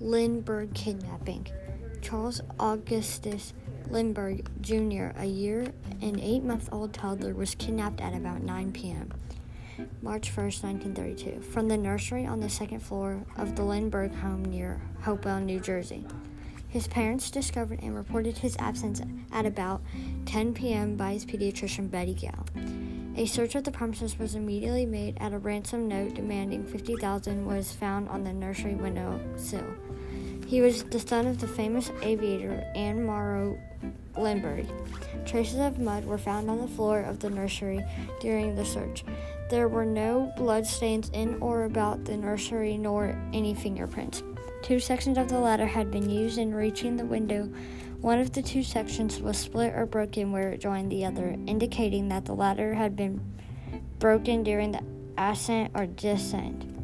Lindbergh kidnapping. Charles Augustus Lindbergh Jr., a year and eight month old toddler, was kidnapped at about 9 p.m. March 1st, 1932, from the nursery on the second floor of the Lindbergh home near Hopewell, New Jersey. His parents discovered and reported his absence at about 10 p.m. by his pediatrician, Betty Gale. A search of the premises was immediately made at a ransom note demanding 50000 was found on the nursery window sill. He was the son of the famous aviator Anne Morrow Lindbergh. Traces of mud were found on the floor of the nursery during the search. There were no bloodstains in or about the nursery nor any fingerprints. Two sections of the ladder had been used in reaching the window. One of the two sections was split or broken where it joined the other, indicating that the ladder had been broken during the ascent or descent.